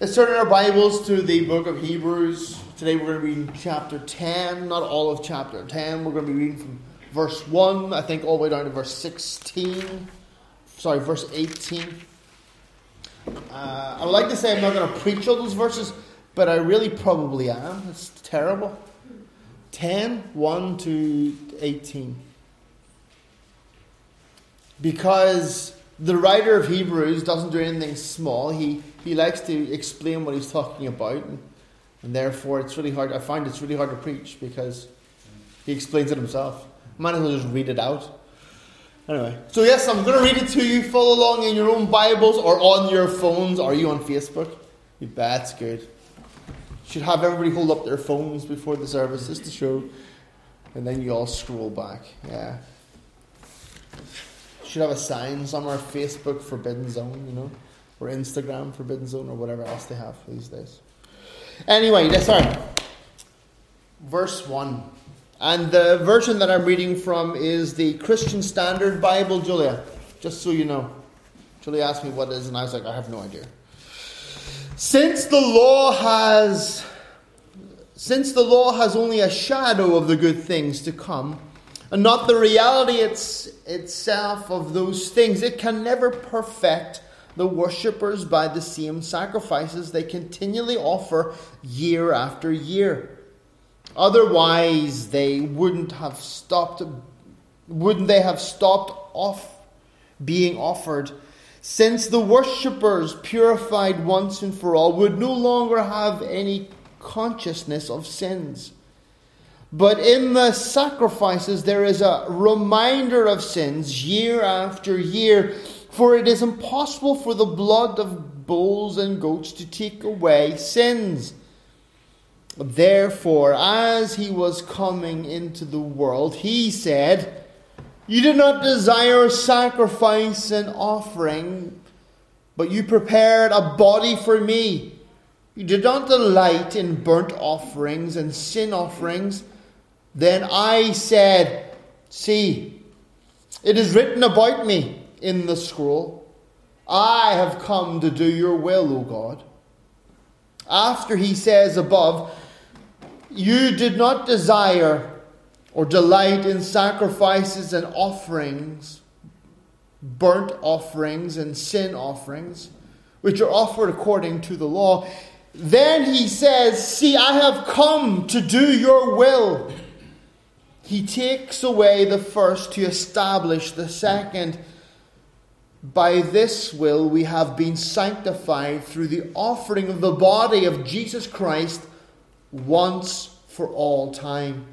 Let's turn our Bibles to the book of Hebrews. Today we're going to be in chapter 10, not all of chapter 10. We're going to be reading from verse 1, I think, all the way down to verse 16. Sorry, verse 18. Uh, I would like to say I'm not going to preach all those verses, but I really probably am. It's terrible. 10, 1 to 18. Because the writer of Hebrews doesn't do anything small. He, he likes to explain what he's talking about, and, and therefore it's really hard. I find it's really hard to preach because he explains it himself. Might as well just read it out. Anyway, so yes, I'm going to read it to you. Follow along in your own Bibles or on your phones. Are you on Facebook? You bet, it's good. Should have everybody hold up their phones before the service just to show, and then you all scroll back. Yeah. Should have a sign somewhere Facebook Forbidden Zone, you know, or Instagram Forbidden Zone, or whatever else they have these days. Anyway, sorry. Verse 1. And the version that I'm reading from is the Christian Standard Bible, Julia, just so you know. Julia asked me what it is, and I was like, I have no idea. Since the law has since the law has only a shadow of the good things to come, and not the reality it's, itself of those things, it can never perfect the worshippers by the same sacrifices they continually offer year after year. Otherwise, they wouldn't have stopped, wouldn't they have stopped off being offered? Since the worshippers, purified once and for all, would no longer have any consciousness of sins. But in the sacrifices, there is a reminder of sins year after year, for it is impossible for the blood of bulls and goats to take away sins. Therefore, as he was coming into the world, he said, You did not desire sacrifice and offering, but you prepared a body for me. You did not delight in burnt offerings and sin offerings. Then I said, See, it is written about me in the scroll. I have come to do your will, O God. After he says above, you did not desire or delight in sacrifices and offerings, burnt offerings and sin offerings, which are offered according to the law. Then he says, See, I have come to do your will. He takes away the first to establish the second. By this will we have been sanctified through the offering of the body of Jesus Christ once for all time.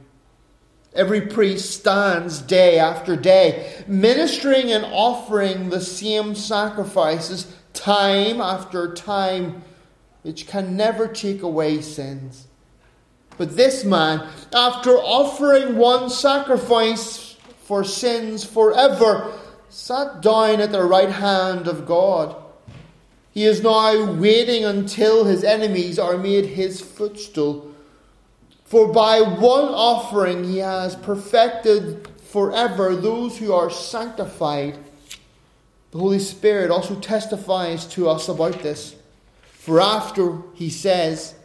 Every priest stands day after day, ministering and offering the same sacrifices time after time, which can never take away sins. But this man, after offering one sacrifice for sins forever, sat down at the right hand of God. He is now waiting until his enemies are made his footstool. For by one offering he has perfected forever those who are sanctified. The Holy Spirit also testifies to us about this. For after he says,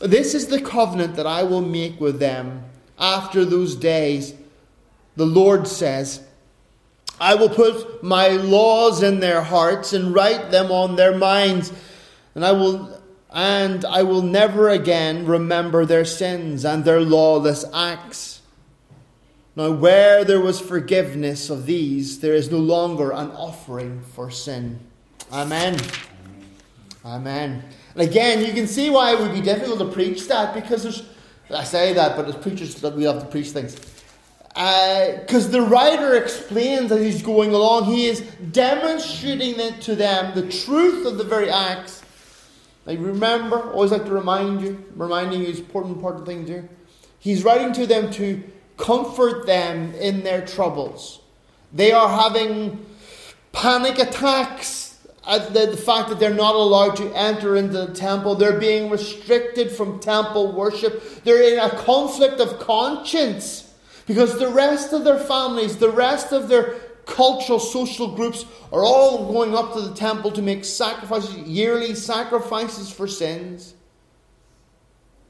This is the covenant that I will make with them after those days, the Lord says, I will put my laws in their hearts and write them on their minds, and I will and I will never again remember their sins and their lawless acts. Now, where there was forgiveness of these, there is no longer an offering for sin. Amen. Amen. And again, you can see why it would be difficult to preach that because there's, I say that, but as preachers, we have to preach things. Because uh, the writer explains as he's going along, he is demonstrating it to them the truth of the very acts. I remember, always like to remind you, reminding you is important part of the thing here. He's writing to them to comfort them in their troubles. They are having panic attacks the, the, fact that they're not allowed to enter into the temple. They're being restricted from temple worship. They're in a conflict of conscience because the rest of their families, the rest of their cultural, social groups are all going up to the temple to make sacrifices, yearly sacrifices for sins.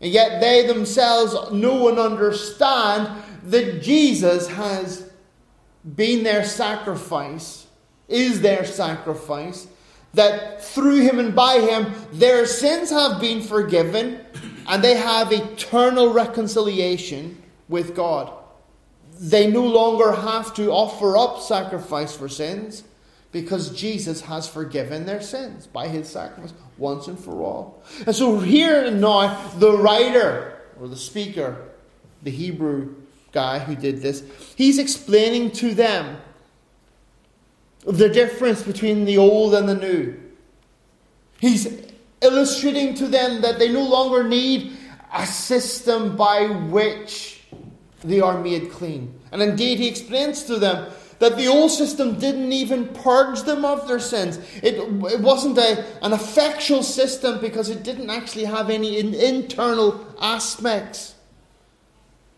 And yet they themselves know and understand that Jesus has been their sacrifice, is their sacrifice, that through him and by him their sins have been forgiven and they have eternal reconciliation with God. They no longer have to offer up sacrifice for sins because Jesus has forgiven their sins by his sacrifice once and for all. And so here and now, the writer or the speaker, the Hebrew guy who did this, he's explaining to them the difference between the old and the new. He's illustrating to them that they no longer need a system by which they are made clean. And indeed, he explains to them that the old system didn't even purge them of their sins. It, it wasn't a, an effectual system because it didn't actually have any in, internal aspects.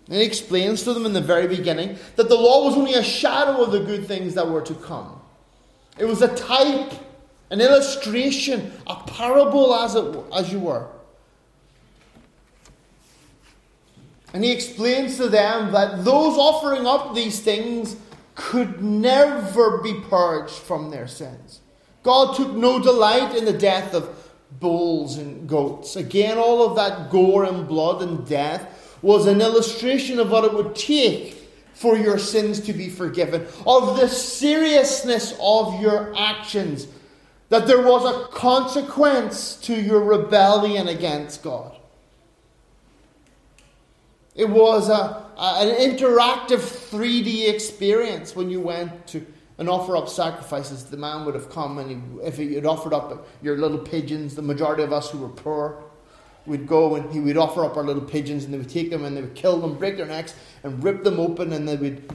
And he explains to them in the very beginning that the law was only a shadow of the good things that were to come. It was a type, an illustration, a parable, as, it, as you were. And he explains to them that those offering up these things could never be purged from their sins. God took no delight in the death of bulls and goats. Again, all of that gore and blood and death was an illustration of what it would take for your sins to be forgiven, of the seriousness of your actions, that there was a consequence to your rebellion against God. It was a, a, an interactive 3D experience when you went to and offer up sacrifices. The man would have come and he, if he had offered up your little pigeons, the majority of us who were poor would go and he would offer up our little pigeons and they would take them and they would kill them, break their necks, and rip them open and they would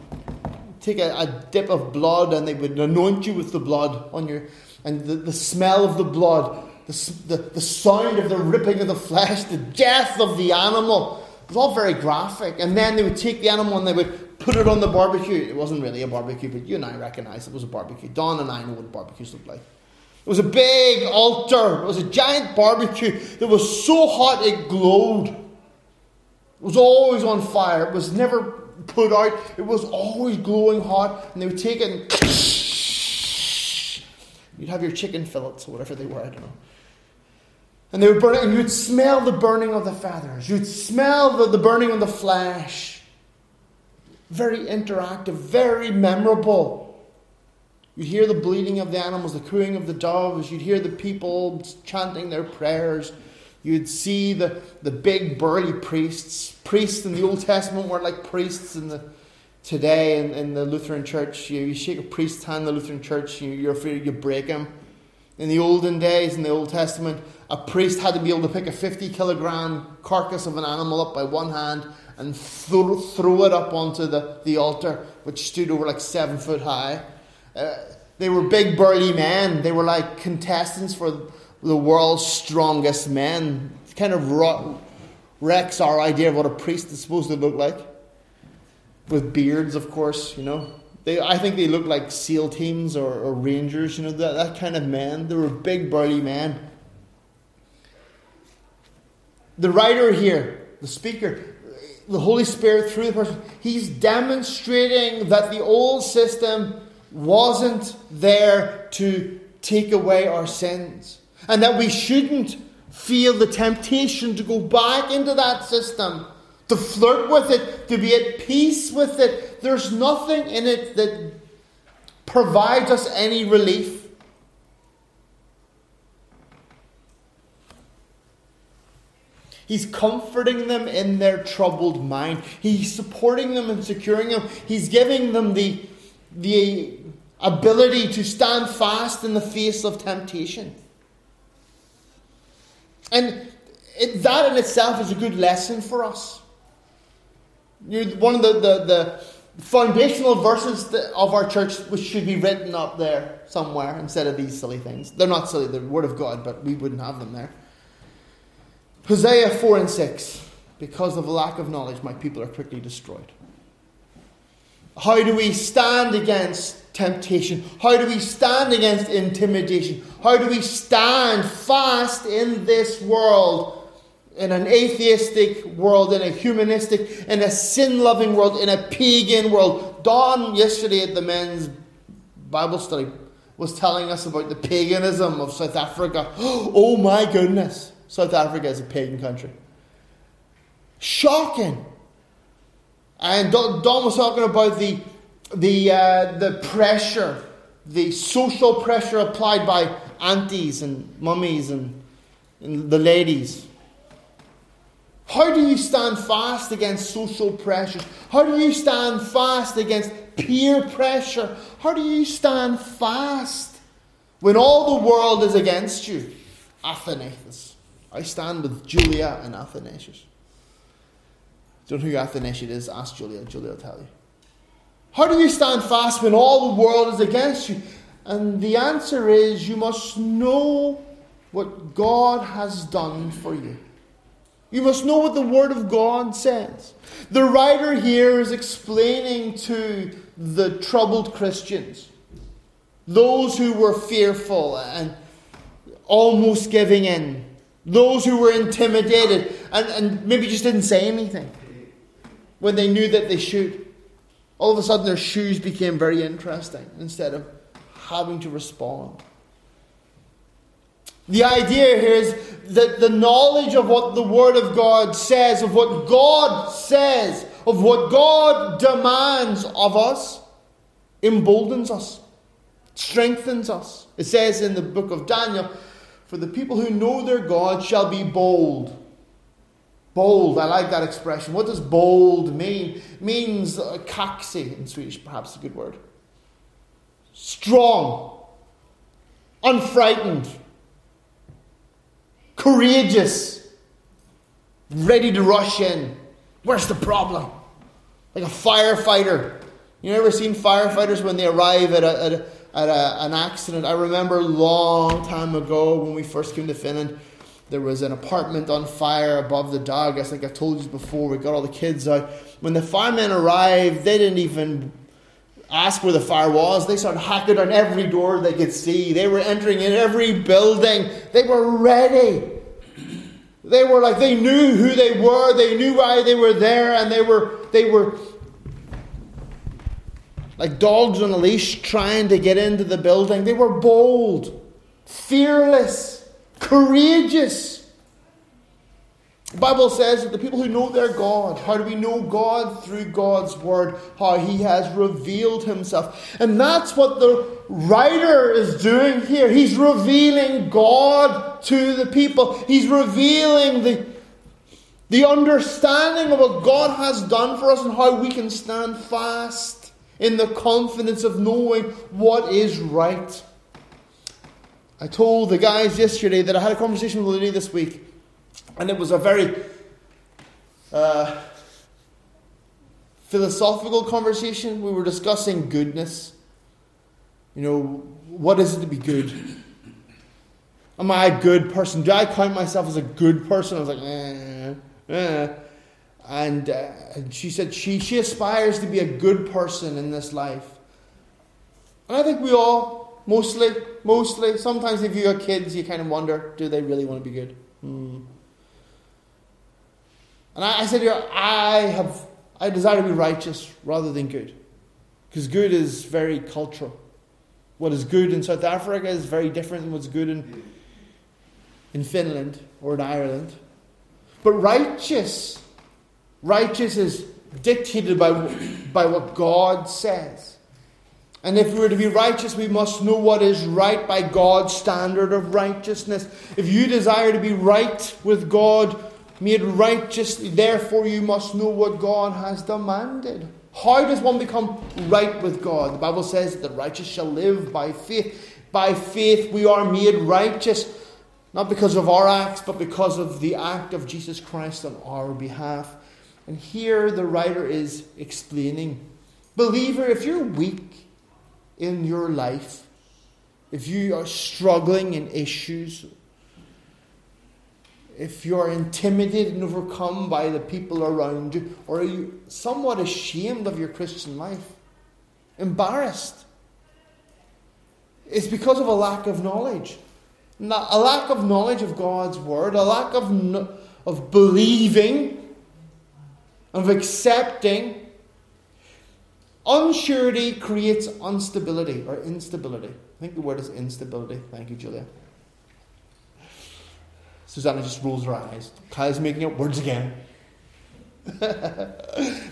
take a, a dip of blood and they would anoint you with the blood on your and the, the smell of the blood, the, the, the sound of the ripping of the flesh, the death of the animal. It was all very graphic. And then they would take the animal and they would put it on the barbecue. It wasn't really a barbecue, but you and I recognize it was a barbecue. Don and I know what barbecues look like. It was a big altar. It was a giant barbecue that was so hot it glowed. It was always on fire. It was never put out. It was always glowing hot. And they would take it and you'd have your chicken fillets or whatever they were. I don't know. And they would burn it, and you'd smell the burning of the feathers. You'd smell the, the burning of the flesh. Very interactive, very memorable. You'd hear the bleating of the animals, the cooing of the doves. You'd hear the people chanting their prayers. You'd see the, the big burly priests. Priests in the Old Testament weren't like priests in the today in, in the Lutheran Church. You, you shake a priest's hand in the Lutheran Church, you, you're afraid you break him. In the olden days, in the Old Testament, a priest had to be able to pick a 50 kilogram carcass of an animal up by one hand and throw, throw it up onto the, the altar, which stood over like seven foot high. Uh, they were big, burly men. They were like contestants for the world's strongest men. It kind of wrecks our idea of what a priest is supposed to look like. With beards, of course, you know. They, I think they look like SEAL teams or, or Rangers, you know, that, that kind of men. They were big, burly men. The writer here, the speaker, the Holy Spirit through the person, he's demonstrating that the old system wasn't there to take away our sins. And that we shouldn't feel the temptation to go back into that system, to flirt with it, to be at peace with it, there's nothing in it that provides us any relief. He's comforting them in their troubled mind. He's supporting them and securing them. He's giving them the, the ability to stand fast in the face of temptation. And it, that in itself is a good lesson for us. You're one of the, the, the foundational verses of our church which should be written up there somewhere instead of these silly things. They're not silly, they're the Word of God, but we wouldn't have them there. Hosea 4 and 6. Because of a lack of knowledge, my people are quickly destroyed. How do we stand against temptation? How do we stand against intimidation? How do we stand fast in this world? In an atheistic world, in a humanistic, in a sin loving world, in a pagan world. Don, yesterday at the men's Bible study, was telling us about the paganism of South Africa. Oh my goodness, South Africa is a pagan country. Shocking. And Don was talking about the, the, uh, the pressure, the social pressure applied by aunties and mummies and, and the ladies. How do you stand fast against social pressures? How do you stand fast against peer pressure? How do you stand fast when all the world is against you? Athanasius. I stand with Julia and Athanasius. Don't know who Athanasius is? Ask Julia. Julia will tell you. How do you stand fast when all the world is against you? And the answer is you must know what God has done for you. You must know what the Word of God says. The writer here is explaining to the troubled Christians, those who were fearful and almost giving in, those who were intimidated and, and maybe just didn't say anything when they knew that they should. All of a sudden, their shoes became very interesting instead of having to respond. The idea here is that the knowledge of what the Word of God says, of what God says, of what God demands of us, emboldens us, strengthens us. It says in the book of Daniel, For the people who know their God shall be bold. Bold, I like that expression. What does bold mean? It means uh, kaxi in Swedish, perhaps a good word. Strong, unfrightened, courageous, ready to rush in. Where's the problem? Like a firefighter. You ever seen firefighters when they arrive at, a, at, a, at a, an accident? I remember long time ago when we first came to Finland there was an apartment on fire above the dog. Guess like I told you before, we got all the kids out. When the firemen arrived, they didn't even ask where the fire was. They started hacking on every door they could see. They were entering in every building. They were ready. They were like they knew who they were. They knew why they were there, and they were they were like dogs on a leash trying to get into the building. They were bold, fearless courageous. The Bible says that the people who know their God, how do we know God? Through God's Word, how He has revealed Himself. And that's what the writer is doing here. He's revealing God to the people, He's revealing the, the understanding of what God has done for us and how we can stand fast in the confidence of knowing what is right. I told the guys yesterday that I had a conversation with Lily this week, and it was a very uh, philosophical conversation. We were discussing goodness. You know, what is it to be good? Am I a good person? Do I count myself as a good person? I was like, eh, eh. And, uh, and she said she, she aspires to be a good person in this life. And I think we all Mostly, mostly. Sometimes if you got kids, you kind of wonder, do they really want to be good? Hmm. And I, I said I have, I desire to be righteous rather than good, because good is very cultural. What is good in South Africa is very different than what's good in in Finland or in Ireland. But righteous, righteous is dictated by, by what God says. And if we are to be righteous, we must know what is right by God's standard of righteousness. If you desire to be right with God, made righteous, therefore you must know what God has demanded. How does one become right with God? The Bible says that the righteous shall live by faith. By faith we are made righteous, not because of our acts, but because of the act of Jesus Christ on our behalf. And here the writer is explaining Believer, if you're weak, in your life, if you are struggling in issues, if you're intimidated and overcome by the people around you, or are you somewhat ashamed of your Christian life, embarrassed. It's because of a lack of knowledge. A lack of knowledge of God's Word, a lack of, no, of believing, of accepting. Unsurety creates instability or instability. I think the word is instability. Thank you, Julia. Susanna just rolls her eyes. Kyle's making up words again.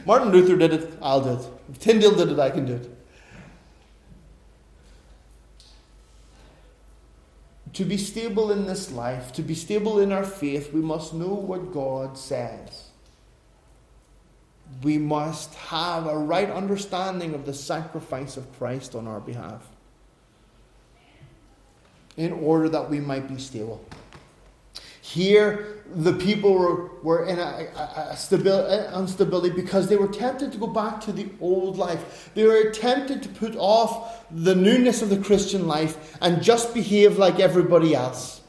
Martin Luther did it, I'll do it. If Tyndale did it, I can do it. To be stable in this life, to be stable in our faith, we must know what God says. We must have a right understanding of the sacrifice of Christ on our behalf in order that we might be stable. Here, the people were, were in a, a, a stabil, instability because they were tempted to go back to the old life. They were tempted to put off the newness of the Christian life and just behave like everybody else.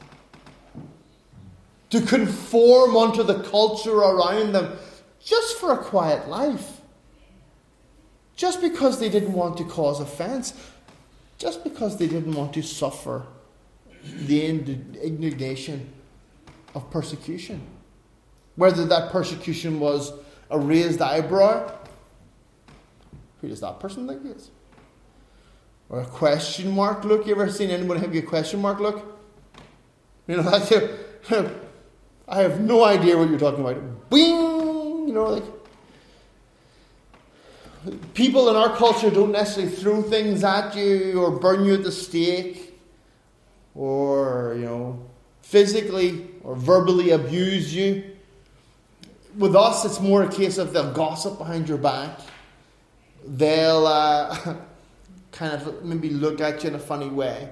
To conform unto the culture around them just for a quiet life. Just because they didn't want to cause offense. Just because they didn't want to suffer the indignation of persecution. Whether that persecution was a raised eyebrow, who does that person think he is? Or a question mark look. You ever seen anyone have a question mark look? You know, that's a, I have no idea what you're talking about. Bing! You know, like. People in our culture don't necessarily throw things at you or burn you at the stake or, you know, physically or verbally abuse you. With us, it's more a case of they'll gossip behind your back. They'll uh, kind of maybe look at you in a funny way.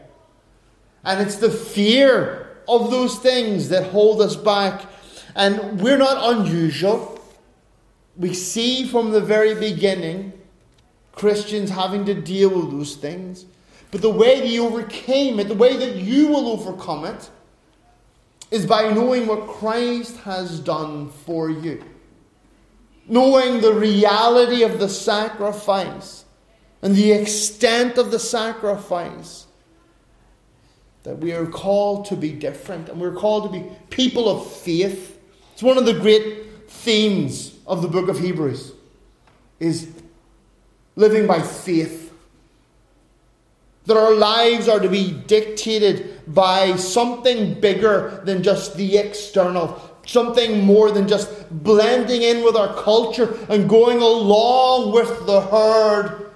And it's the fear of those things that hold us back. And we're not unusual. We see from the very beginning Christians having to deal with those things. But the way they overcame it, the way that you will overcome it, is by knowing what Christ has done for you. Knowing the reality of the sacrifice and the extent of the sacrifice. That we are called to be different and we're called to be people of faith. It's one of the great themes of the book of Hebrews is living by faith that our lives are to be dictated by something bigger than just the external, something more than just blending in with our culture and going along with the herd.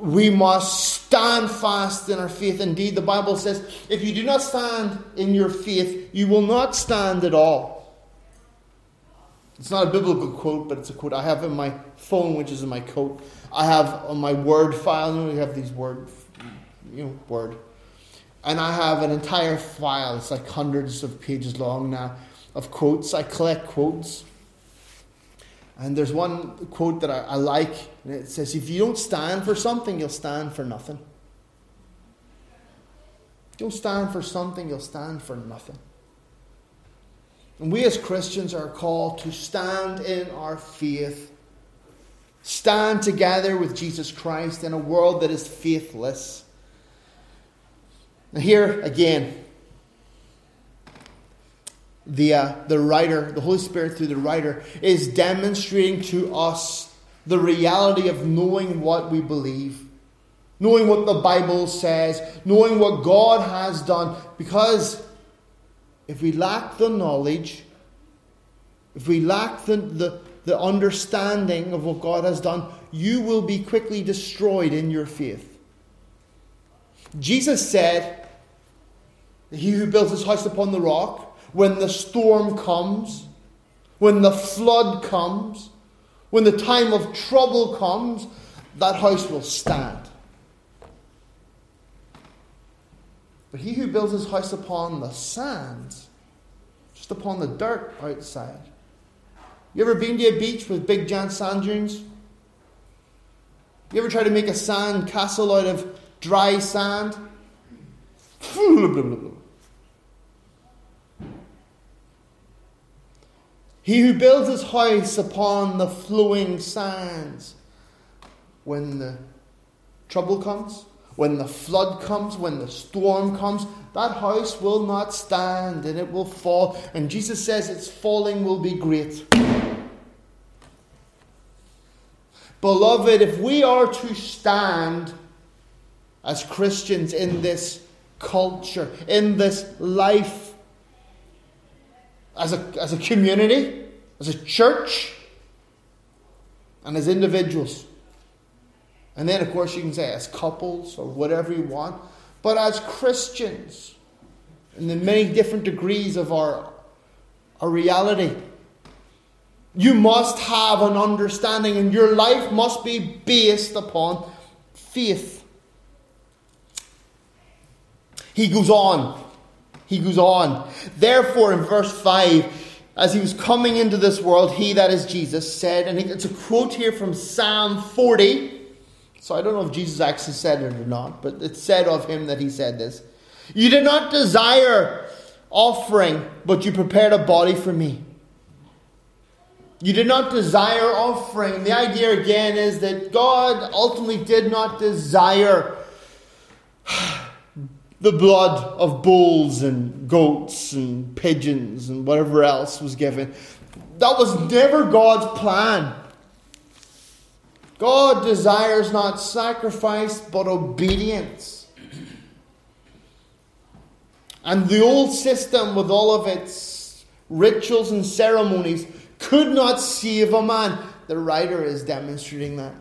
We must stand fast in our faith. Indeed, the Bible says, if you do not stand in your faith, you will not stand at all. It's not a biblical quote, but it's a quote I have in my phone, which is in my coat. I have on my word file, you know, have these word you know, Word. And I have an entire file, it's like hundreds of pages long now, of quotes. I collect quotes. And there's one quote that I, I like, and it says, If you don't stand for something, you'll stand for nothing. If you don't stand for something, you'll stand for nothing. And we as Christians are called to stand in our faith, stand together with Jesus Christ in a world that is faithless. Now, here again, the, uh, the writer, the Holy Spirit through the writer, is demonstrating to us the reality of knowing what we believe, knowing what the Bible says, knowing what God has done. Because if we lack the knowledge, if we lack the, the, the understanding of what God has done, you will be quickly destroyed in your faith. Jesus said, He who builds his house upon the rock, when the storm comes, when the flood comes, when the time of trouble comes, that house will stand. But he who builds his house upon the sands, just upon the dirt outside. You ever been to a beach with big giant sand dunes? You ever try to make a sand castle out of dry sand. He who builds his house upon the flowing sands, when the trouble comes, when the flood comes, when the storm comes, that house will not stand and it will fall. And Jesus says its falling will be great. Beloved, if we are to stand as Christians in this culture, in this life, as a, as a community, as a church, and as individuals, and then, of course, you can say as couples or whatever you want. But as Christians, in the many different degrees of our, our reality, you must have an understanding, and your life must be based upon faith. He goes on. He goes on. Therefore, in verse 5, as he was coming into this world, he, that is Jesus, said, and it's a quote here from Psalm 40. So I don't know if Jesus actually said it or not, but it's said of him that he said this. You did not desire offering, but you prepared a body for me. You did not desire offering. The idea again is that God ultimately did not desire the blood of bulls and goats and pigeons and whatever else was given. That was never God's plan. God desires not sacrifice, but obedience. And the old system, with all of its rituals and ceremonies, could not save a man. The writer is demonstrating that.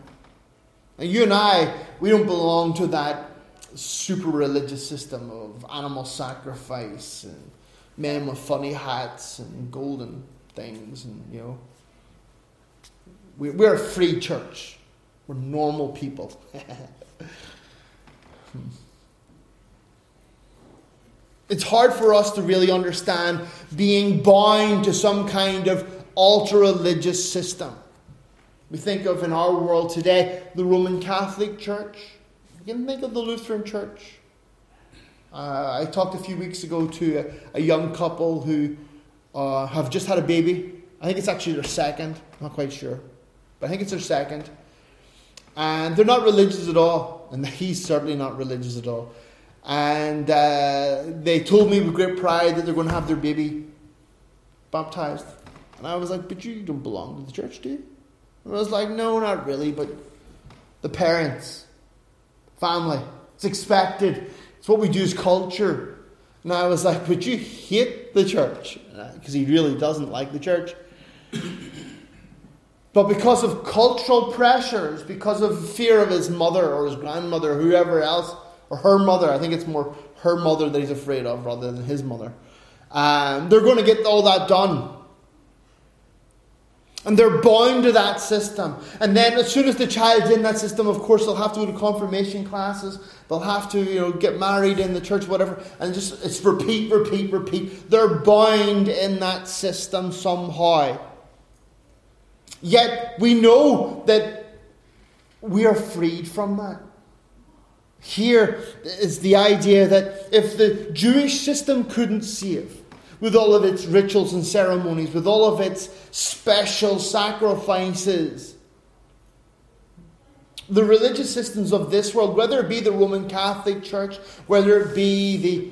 And you and I, we don't belong to that super religious system of animal sacrifice and men with funny hats and golden things and you know we're a free church we're normal people. it's hard for us to really understand being bound to some kind of ultra religious system. We think of in our world today the Roman Catholic Church. You can think of the Lutheran Church. Uh, I talked a few weeks ago to a, a young couple who uh, have just had a baby. I think it's actually their second. I'm not quite sure. But I think it's their second. And they're not religious at all. And he's certainly not religious at all. And uh, they told me with great pride that they're going to have their baby baptized. And I was like, but you don't belong to the church, do you? And I was like, no, not really, but the parents, family, it's expected. It's what we do as culture. And I was like, but you hate the church. Because he really doesn't like the church. But because of cultural pressures, because of fear of his mother or his grandmother, or whoever else, or her mother, I think it's more her mother that he's afraid of rather than his mother, um, they're going to get all that done. And they're bound to that system. And then as soon as the child's in that system, of course, they'll have to go to confirmation classes. They'll have to, you know, get married in the church, whatever. And just it's repeat, repeat, repeat. They're bound in that system somehow. Yet we know that we are freed from that. Here is the idea that if the Jewish system couldn't save, with all of its rituals and ceremonies, with all of its special sacrifices, the religious systems of this world, whether it be the Roman Catholic Church, whether it be the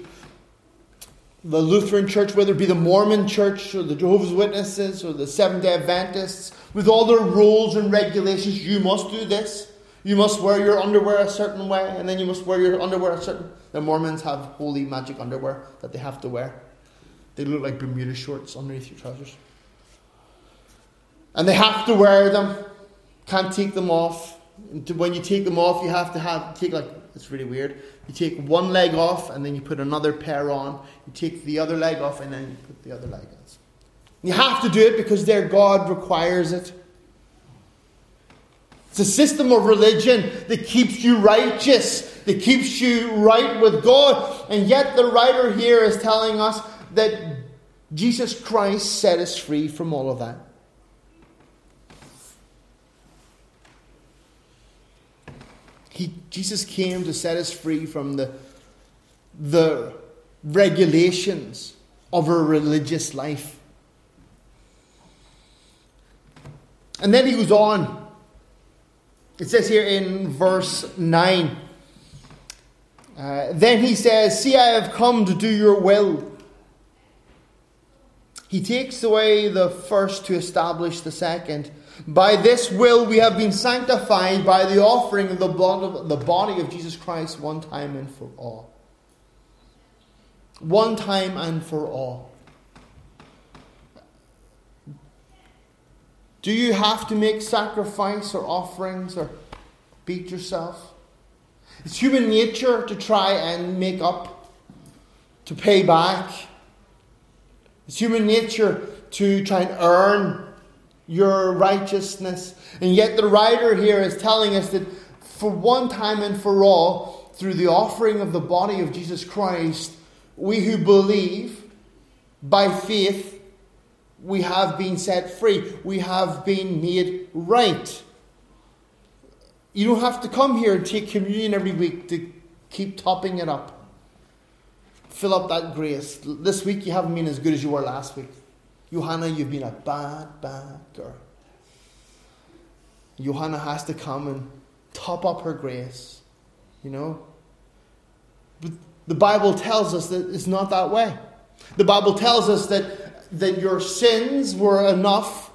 the Lutheran Church, whether it be the Mormon Church or the Jehovah's Witnesses or the Seventh day Adventists, with all their rules and regulations, you must do this. You must wear your underwear a certain way, and then you must wear your underwear a certain. The Mormons have holy magic underwear that they have to wear. They look like Bermuda shorts underneath your trousers. And they have to wear them, can't take them off. When you take them off, you have to have take like it's really weird. You take one leg off and then you put another pair on. You take the other leg off and then you put the other leg on. You have to do it because their God requires it. It's a system of religion that keeps you righteous, that keeps you right with God. And yet the writer here is telling us that Jesus Christ set us free from all of that. He, Jesus came to set us free from the, the regulations of a religious life. And then he goes on. It says here in verse 9 uh, Then he says, See, I have come to do your will. He takes away the first to establish the second. By this will we have been sanctified by the offering of the, blood of the body of Jesus Christ one time and for all. One time and for all. Do you have to make sacrifice or offerings or beat yourself? It's human nature to try and make up, to pay back. It's human nature to try and earn your righteousness. And yet, the writer here is telling us that for one time and for all, through the offering of the body of Jesus Christ, we who believe by faith we have been set free. We have been made right. You don't have to come here and take communion every week to keep topping it up. Fill up that grace. This week you haven't been as good as you were last week. Johanna, you've been a bad, bad girl. Johanna has to come and top up her grace. You know? But the Bible tells us that it's not that way. The Bible tells us that that your sins were enough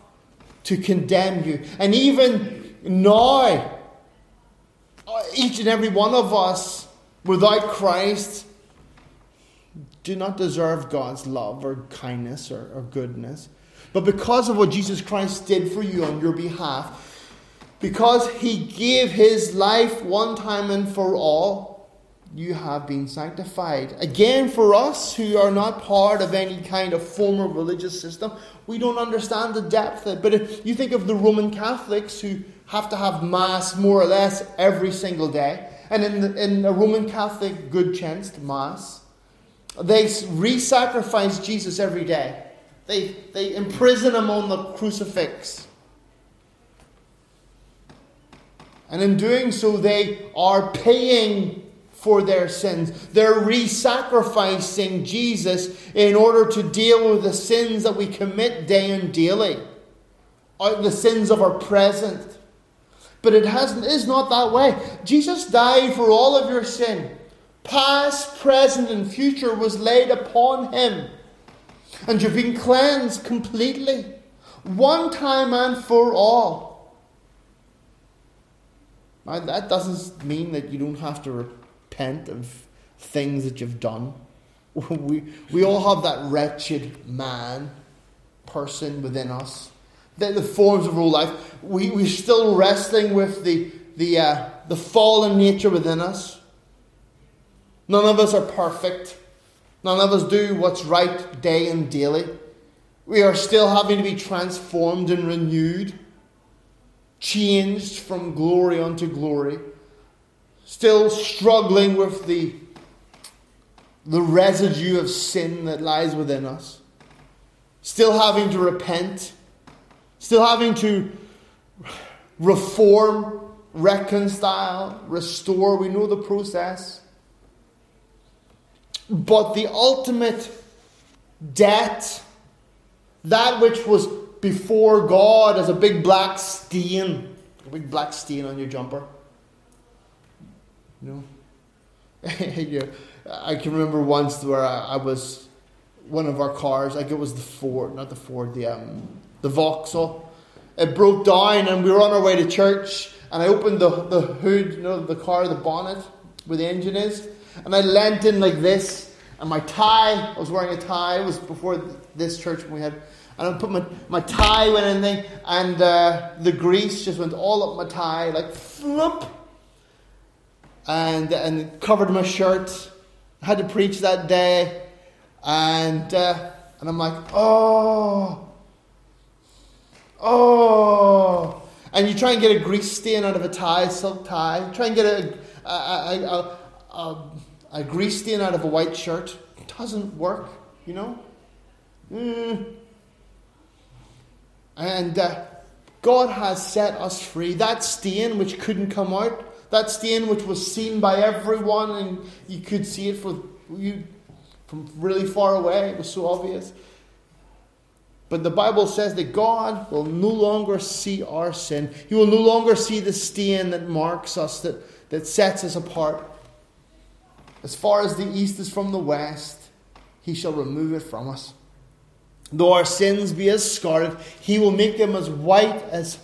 to condemn you. And even now, each and every one of us, without Christ, do not deserve God's love or kindness or, or goodness. But because of what Jesus Christ did for you on your behalf, because he gave his life one time and for all, you have been sanctified. Again, for us who are not part of any kind of formal religious system, we don't understand the depth of it. But if you think of the Roman Catholics who have to have Mass more or less every single day, and in, the, in a Roman Catholic good chanced Mass, they re sacrifice Jesus every day. They, they imprison him on the crucifix. And in doing so, they are paying for their sins. They're re sacrificing Jesus in order to deal with the sins that we commit day and daily, uh, the sins of our present. But it hasn't, is not that way. Jesus died for all of your sin. Past, present, and future was laid upon him. And you've been cleansed completely. One time and for all. Now, that doesn't mean that you don't have to repent of things that you've done. We, we all have that wretched man, person within us. The, the forms of real life. We, we're still wrestling with the, the, uh, the fallen nature within us. None of us are perfect. None of us do what's right day and daily. We are still having to be transformed and renewed, changed from glory unto glory still struggling with the, the residue of sin that lies within us, still having to repent, still having to reform, reconcile, restore. We know the process. But the ultimate debt, that which was before God as a big black stain, a big black stain on your jumper you know? yeah. I can remember once where I, I, was one of our cars, like it was the Ford, not the Ford, the um, the Vauxhall. It broke down and we were on our way to church and I opened the, the hood, you know, the car, the bonnet where the engine is, and I leant in like this and my tie, I was wearing a tie, it was before this church when we had, and I put my, my tie went in there and uh, the grease just went all up my tie, like flump and, and covered my shirt. I had to preach that day. And, uh, and I'm like, oh, oh. And you try and get a grease stain out of a tie, silk tie. Try and get a, a, a, a, a grease stain out of a white shirt. Doesn't work, you know? Mm. And uh, God has set us free. That stain which couldn't come out that stain which was seen by everyone and you could see it for you from really far away. It was so obvious. But the Bible says that God will no longer see our sin. He will no longer see the stain that marks us, that, that sets us apart. As far as the east is from the west, He shall remove it from us. Though our sins be as scarlet, He will make them as white as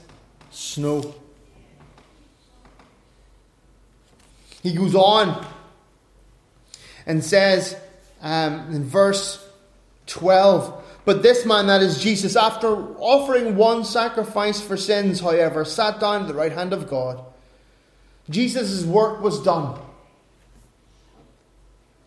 snow. He goes on and says um, in verse 12, But this man, that is Jesus, after offering one sacrifice for sins, however, sat down at the right hand of God. Jesus' work was done.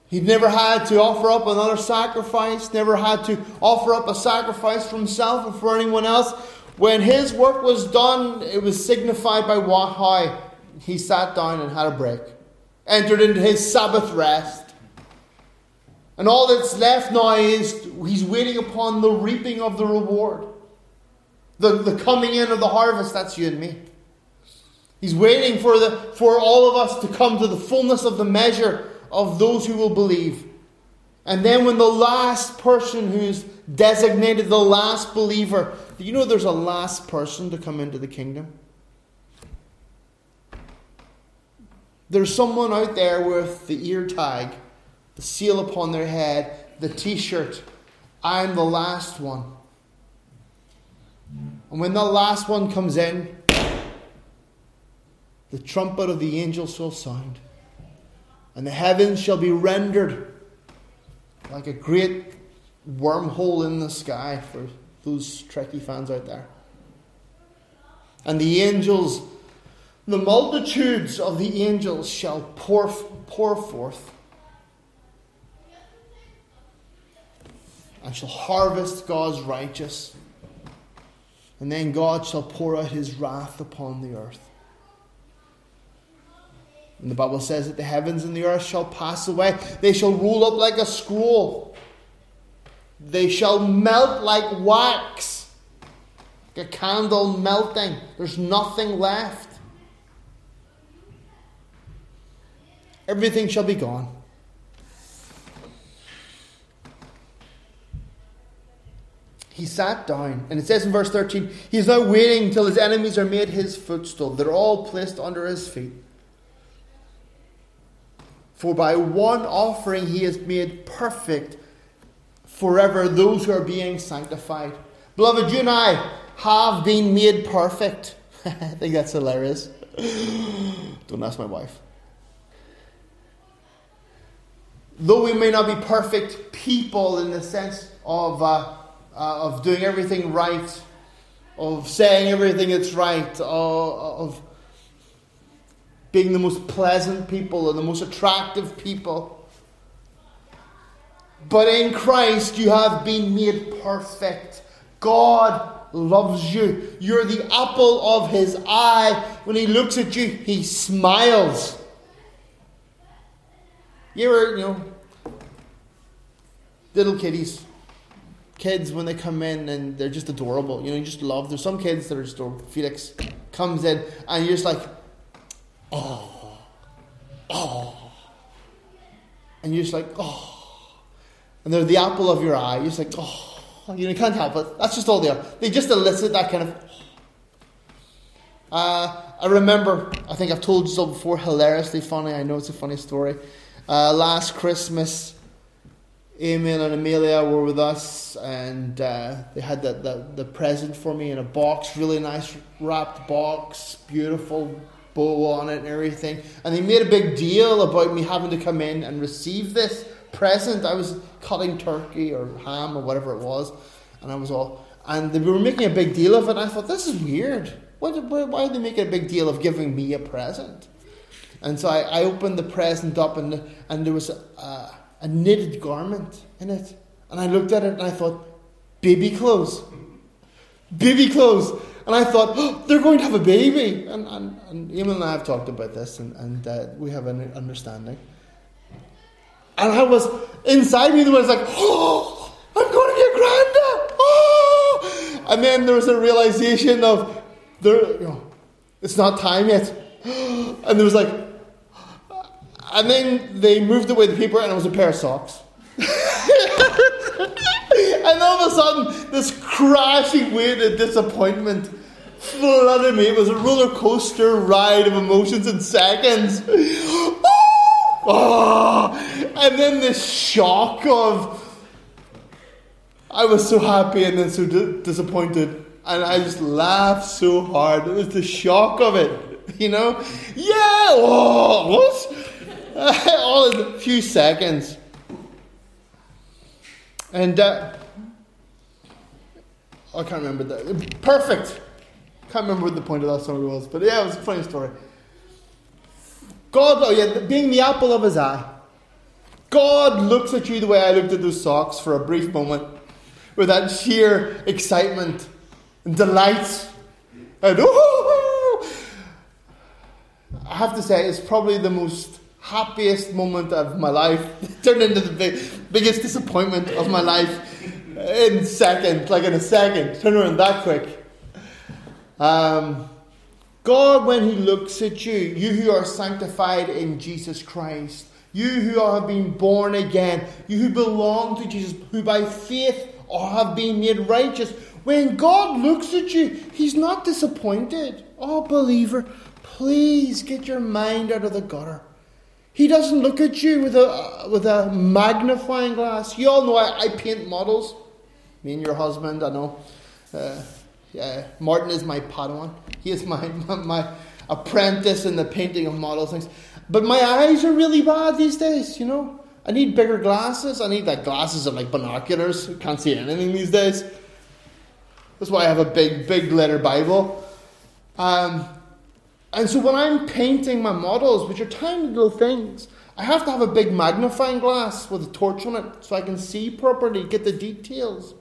He'd never had to offer up another sacrifice, never had to offer up a sacrifice for himself or for anyone else. When his work was done, it was signified by what, how he sat down and had a break, entered into his Sabbath rest. And all that's left now is he's waiting upon the reaping of the reward, the, the coming in of the harvest. That's you and me. He's waiting for, the, for all of us to come to the fullness of the measure of those who will believe. And then, when the last person who's designated the last believer, do you know there's a last person to come into the kingdom? There's someone out there with the ear tag, the seal upon their head, the t shirt. I'm the last one. And when the last one comes in, the trumpet of the angels will sound and the heavens shall be rendered like a great wormhole in the sky for those Trekkie fans out there. And the angels, the multitudes of the angels shall pour, pour forth and shall harvest God's righteous. And then God shall pour out his wrath upon the earth. And the Bible says that the heavens and the earth shall pass away. They shall roll up like a scroll. They shall melt like wax. Like a candle melting. There's nothing left. Everything shall be gone. He sat down, and it says in verse 13, He is now waiting till his enemies are made his footstool. They're all placed under his feet. For by one offering he has made perfect forever those who are being sanctified. Beloved, you and I have been made perfect. I think that's hilarious. Don't ask my wife. Though we may not be perfect people in the sense of, uh, uh, of doing everything right, of saying everything that's right, uh, of being the most pleasant people and the most attractive people. But in Christ, you have been made perfect. God loves you. You're the apple of his eye. When he looks at you, he smiles. You ever, you know, little kiddies, kids when they come in and they're just adorable. You know, you just love. There's some kids that are just adorable. Felix comes in and you're just like, oh, oh. And you're just like, oh. And they're the apple of your eye. You're just like, oh. You, know, you can't help it. That's just all they are. They just elicit that kind of. Uh, I remember, I think I've told you so before, hilariously funny. I know it's a funny story. Uh, last Christmas, Emil and Amelia were with us, and uh, they had the, the, the present for me in a box, really nice wrapped box, beautiful bow on it and everything. And they made a big deal about me having to come in and receive this present. I was cutting turkey or ham or whatever it was, and I was all. And they were making a big deal of it. I thought, this is weird. Why, why are they making a big deal of giving me a present? And so I, I opened the present up, and, and there was a, a knitted garment in it. And I looked at it and I thought, baby clothes. Baby clothes. And I thought, oh, they're going to have a baby. And, and, and Emil and I have talked about this, and, and uh, we have an understanding. And I was, inside me, there was like, oh, I'm going to be a granddad. Oh! And then there was a realization of, there, you know, it's not time yet. And there was like, and then they moved away the paper, and it was a pair of socks. and all of a sudden, this crashing wave of disappointment flooded me. It was a roller coaster ride of emotions in seconds. Oh, and then this shock of I was so happy and then so di- disappointed, and I just laughed so hard. It was the shock of it, you know. Yeah, oh, what? All in a few seconds, and uh, I can't remember that. Perfect. Can't remember what the point of that story was, but yeah, it was a funny story. God, oh yeah, being the apple of his eye. God looks at you the way I looked at those socks for a brief moment, with that sheer excitement and delight. And oh, I have to say, it's probably the most happiest moment of my life. It turned into the big, biggest disappointment of my life in seconds, like in a second. Turn around that quick. Um, God, when He looks at you, you who are sanctified in Jesus Christ, you who have been born again, you who belong to Jesus, who by faith have been made righteous, when God looks at you, He's not disappointed. Oh, believer, please get your mind out of the gutter. He doesn't look at you with a, with a magnifying glass. You all know I, I paint models. Me and your husband, I know. Uh, yeah, Martin is my Padawan. He is my, my, my apprentice in the painting of models things. But my eyes are really bad these days, you know. I need bigger glasses. I need like glasses of like binoculars. Can't see anything these days. That's why I have a big, big letter Bible. Um, and so when I'm painting my models, which are tiny little things, I have to have a big magnifying glass with a torch on it so I can see properly, get the details.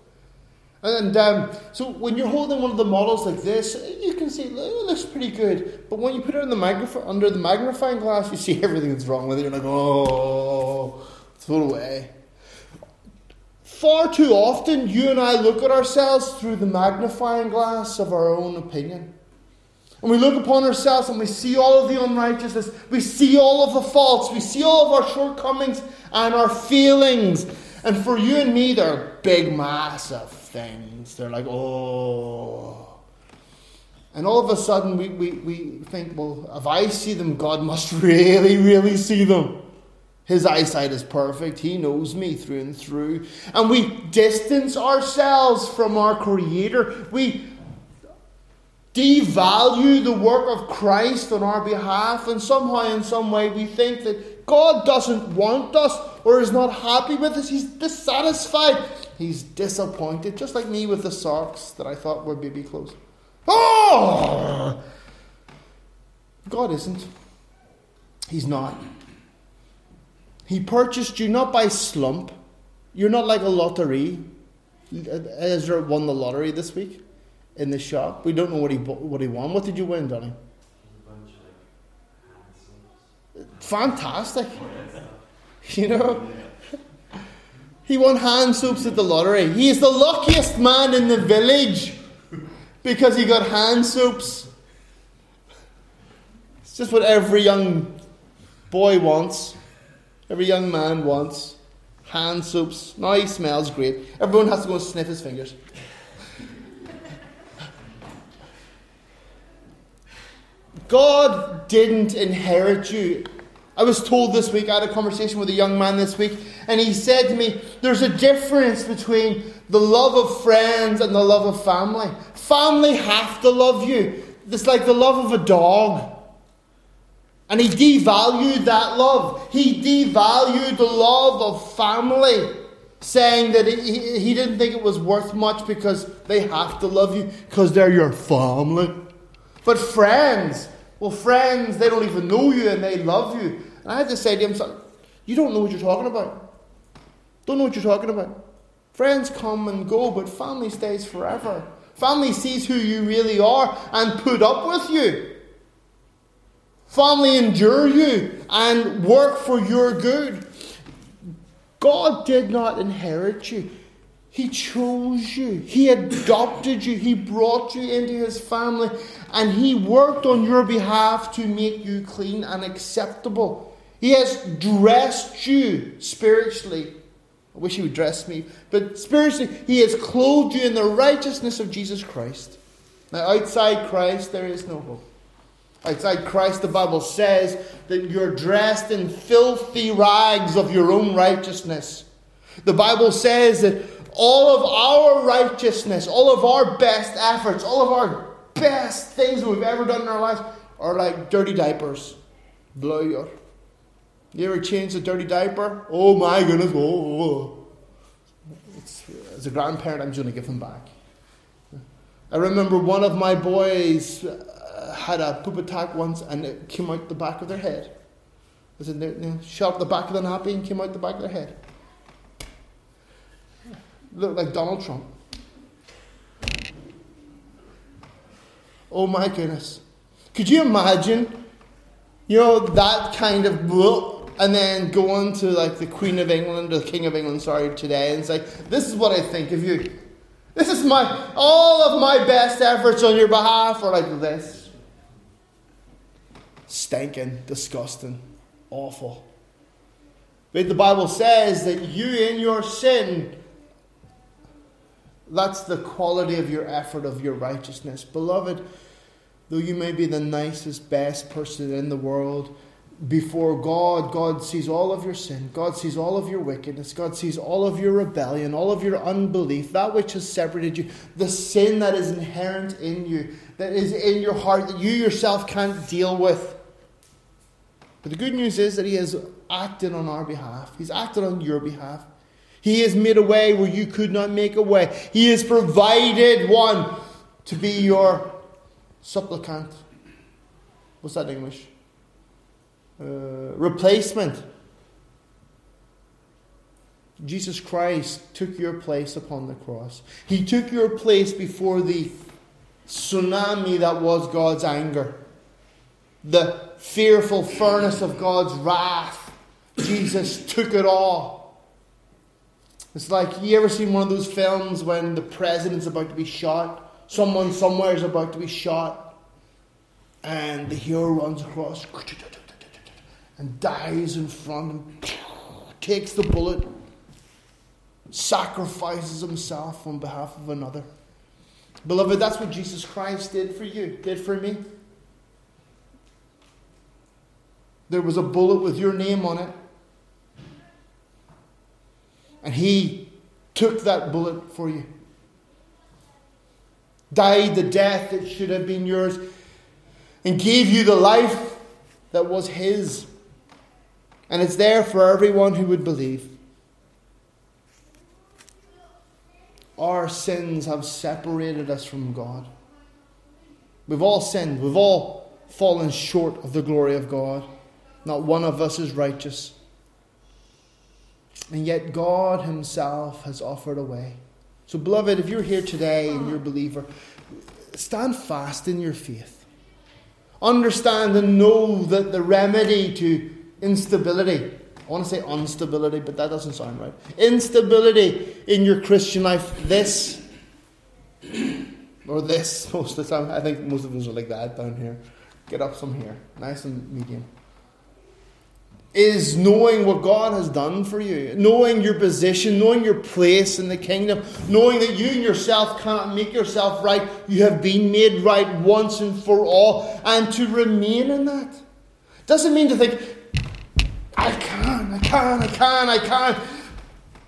And um, so when you're holding one of the models like this, you can see it looks pretty good. But when you put it in the magnif- under the magnifying glass, you see everything that's wrong with it. You're like, oh, throw it away. Far too often, you and I look at ourselves through the magnifying glass of our own opinion. And we look upon ourselves and we see all of the unrighteousness, we see all of the faults, we see all of our shortcomings and our feelings. And for you and me, they're big, massive things. They're like, oh. And all of a sudden, we, we, we think, well, if I see them, God must really, really see them. His eyesight is perfect. He knows me through and through. And we distance ourselves from our Creator. We devalue the work of Christ on our behalf. And somehow, in some way, we think that God doesn't want us or is not happy with us. He's dissatisfied. He's disappointed, just like me with the socks that I thought were baby clothes. Oh! God isn't. He's not. He purchased you not by slump. You're not like a lottery. Ezra won the lottery this week in the shop. We don't know what he what he won. What did you win, Donny? Fantastic. You know, he won hand soaps at the lottery. He is the luckiest man in the village because he got hand soaps. It's just what every young boy wants, every young man wants. Hand soaps. Now he smells great. Everyone has to go and sniff his fingers. God didn't inherit you I was told this week, I had a conversation with a young man this week, and he said to me, There's a difference between the love of friends and the love of family. Family have to love you. It's like the love of a dog. And he devalued that love. He devalued the love of family, saying that he, he didn't think it was worth much because they have to love you because they're your family. But friends, well, friends, they don't even know you and they love you. And I had to say to him, son, you don't know what you're talking about. Don't know what you're talking about. Friends come and go, but family stays forever. Family sees who you really are and put up with you. Family endure you and work for your good. God did not inherit you. He chose you. He adopted you. He brought you into his family. And he worked on your behalf to make you clean and acceptable. He has dressed you spiritually I wish he would dress me. But spiritually, he has clothed you in the righteousness of Jesus Christ. Now, outside Christ, there is no hope. Outside Christ, the Bible says that you're dressed in filthy rags of your own righteousness. The Bible says that all of our righteousness, all of our best efforts, all of our best things that we've ever done in our lives are like dirty diapers. Blow You ever change a dirty diaper? Oh my goodness. Oh, oh, oh. as a grandparent, I'm just going to give them back. I remember one of my boys uh, had a poop attack once and it came out the back of their head. I said, you know, shot the back of the nappy and came out the back of their head. Looked like Donald Trump. Oh my goodness. Could you imagine, you know, that kind of and then going to like the Queen of England or the King of England, sorry, today and say, This is what I think of you. This is my all of my best efforts on your behalf are like this. Stinking, disgusting, awful. But the Bible says that you in your sin that's the quality of your effort, of your righteousness. Beloved, though you may be the nicest, best person in the world, before God, God sees all of your sin. God sees all of your wickedness. God sees all of your rebellion, all of your unbelief, that which has separated you, the sin that is inherent in you, that is in your heart, that you yourself can't deal with. But the good news is that He has acted on our behalf, He's acted on your behalf. He has made a way where you could not make a way. He has provided one to be your supplicant. What's that English? Uh, replacement. Jesus Christ took your place upon the cross. He took your place before the tsunami that was God's anger, the fearful furnace of God's wrath. Jesus took it all. It's like you ever seen one of those films when the president's about to be shot, someone somewhere is about to be shot, and the hero runs across and dies in front and takes the bullet, sacrifices himself on behalf of another. Beloved, that's what Jesus Christ did for you, did for me. There was a bullet with your name on it. And he took that bullet for you. Died the death that should have been yours. And gave you the life that was his. And it's there for everyone who would believe. Our sins have separated us from God. We've all sinned. We've all fallen short of the glory of God. Not one of us is righteous. And yet God Himself has offered a way. So, beloved, if you're here today and you're a believer, stand fast in your faith. Understand and know that the remedy to instability, I want to say instability, but that doesn't sound right. Instability in your Christian life, this or this most of the time. I think most of us are like that down here. Get up some here, nice and medium is knowing what God has done for you, knowing your position, knowing your place in the kingdom, knowing that you and yourself cannot make yourself right. You have been made right once and for all, and to remain in that. Doesn't mean to think, I can't, I can't, I can't, I can't.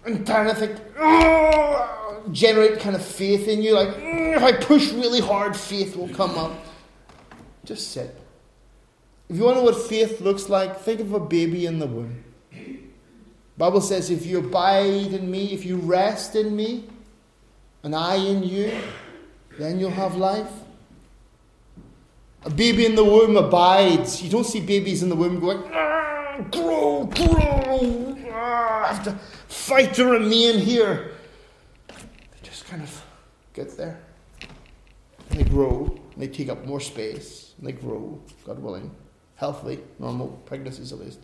and trying to think, oh, generate kind of faith in you, like, mm, if I push really hard, faith will come up. Just sit. If you want to know what faith looks like, think of a baby in the womb. Bible says, if you abide in me, if you rest in me, and I in you, then you'll have life. A baby in the womb abides. You don't see babies in the womb going, ah, grow, grow, ah, I have to fight to remain here. They just kind of get there. And they grow, and they take up more space, and they grow, God willing healthy, normal pregnancies at least.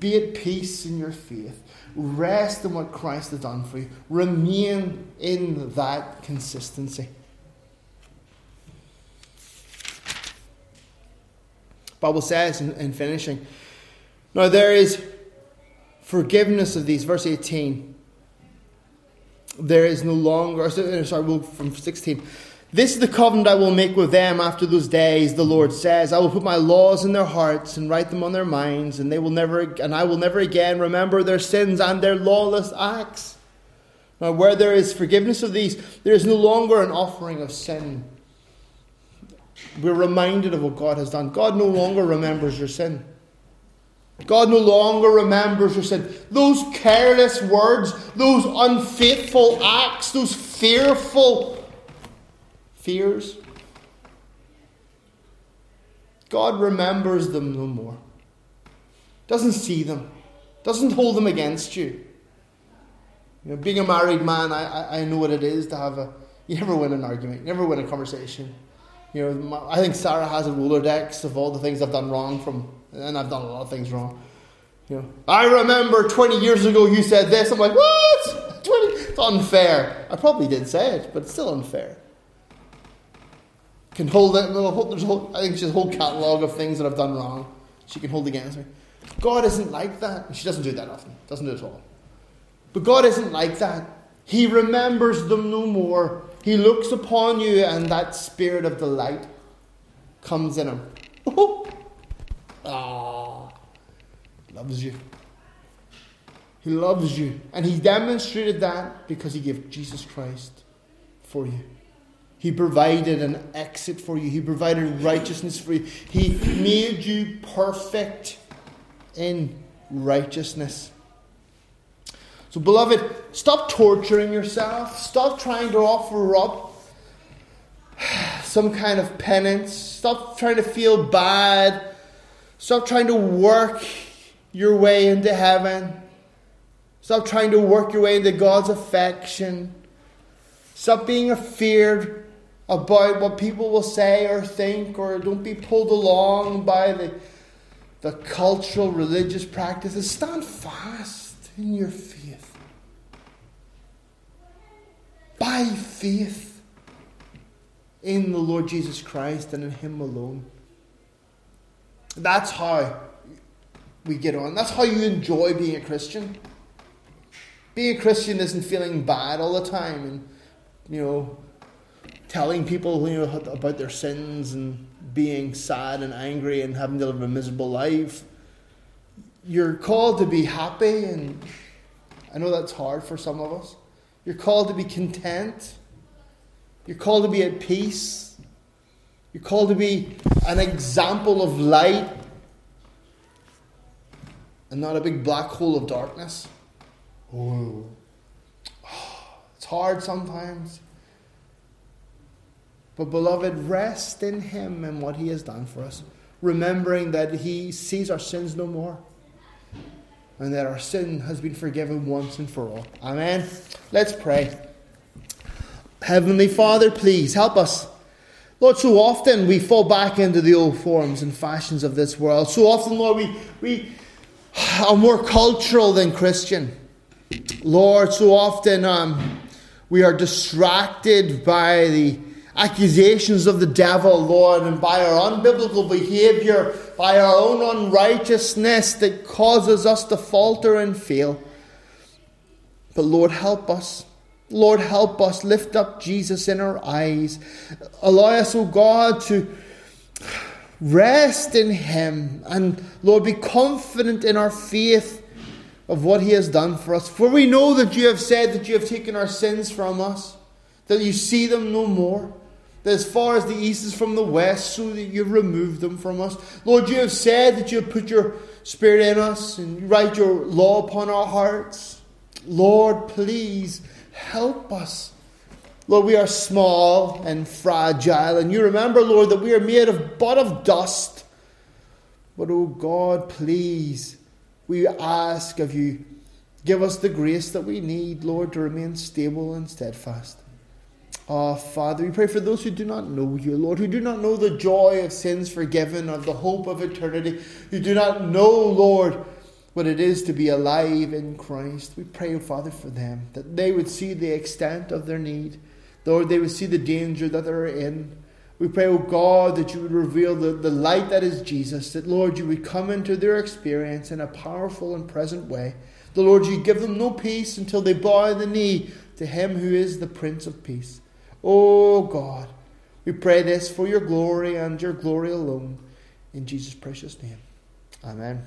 Be at peace in your faith. Rest in what Christ has done for you. Remain in that consistency. Bible says in, in finishing, now there is forgiveness of these. Verse 18. There is no longer, sorry, we'll, from 16. This is the covenant I will make with them after those days, the Lord says. I will put my laws in their hearts and write them on their minds, and they will never and I will never again remember their sins and their lawless acts. Now where there is forgiveness of these, there is no longer an offering of sin. We're reminded of what God has done. God no longer remembers your sin. God no longer remembers your sin. Those careless words, those unfaithful acts, those fearful fears, God remembers them no more. Doesn't see them. Doesn't hold them against you. You know, being a married man, I, I know what it is to have a. You never win an argument. You never win a conversation. You know, I think Sarah has a Rolodex of all the things I've done wrong from and I've done a lot of things wrong. You know, I remember 20 years ago you said this. I'm like, what? 20? It's unfair. I probably did say it, but it's still unfair. Can hold it. There's a whole, I think she's a whole catalogue of things that I've done wrong. She can hold against me. God isn't like that. She doesn't do that often. Doesn't do it at all. But God isn't like that. He remembers them no more. He looks upon you, and that spirit of delight comes in him. Oh, Ah, loves you. He loves you. And he demonstrated that because he gave Jesus Christ for you. He provided an exit for you. He provided righteousness for you. He made you perfect in righteousness. So, beloved, stop torturing yourself. Stop trying to offer up some kind of penance. Stop trying to feel bad Stop trying to work your way into heaven. Stop trying to work your way into God's affection. Stop being afeared about what people will say or think, or don't be pulled along by the, the cultural religious practices. Stand fast in your faith. By faith in the Lord Jesus Christ and in Him alone. That's how we get on. That's how you enjoy being a Christian. Being a Christian isn't feeling bad all the time and, you know, telling people you know, about their sins and being sad and angry and having to live a miserable life. You're called to be happy, and I know that's hard for some of us. You're called to be content. You're called to be at peace. You're called to be an example of light and not a big black hole of darkness. Oh, it's hard sometimes. But, beloved, rest in Him and what He has done for us, remembering that He sees our sins no more and that our sin has been forgiven once and for all. Amen. Let's pray. Heavenly Father, please help us Lord, so often we fall back into the old forms and fashions of this world. So often, Lord, we, we are more cultural than Christian. Lord, so often um, we are distracted by the accusations of the devil, Lord, and by our unbiblical behavior, by our own unrighteousness that causes us to falter and fail. But Lord, help us. Lord, help us lift up Jesus in our eyes. Allow us, O oh God, to rest in Him and, Lord, be confident in our faith of what He has done for us. For we know that you have said that you have taken our sins from us, that you see them no more. That as far as the east is from the west, so that you remove them from us. Lord, you have said that you have put your Spirit in us and write your law upon our hearts. Lord, please Help us. Lord, we are small and fragile, and you remember, Lord, that we are made of but of dust. But, oh God, please, we ask of you, give us the grace that we need, Lord, to remain stable and steadfast. Uh, Father, we pray for those who do not know you, Lord, who do not know the joy of sins forgiven, of the hope of eternity, who do not know, Lord, what it is to be alive in Christ. We pray, Father, for them, that they would see the extent of their need. Lord, they would see the danger that they're in. We pray, O oh God, that you would reveal the, the light that is Jesus, that, Lord, you would come into their experience in a powerful and present way. The Lord, you give them no peace until they bow the knee to him who is the Prince of Peace. Oh God, we pray this for your glory and your glory alone. In Jesus' precious name. Amen.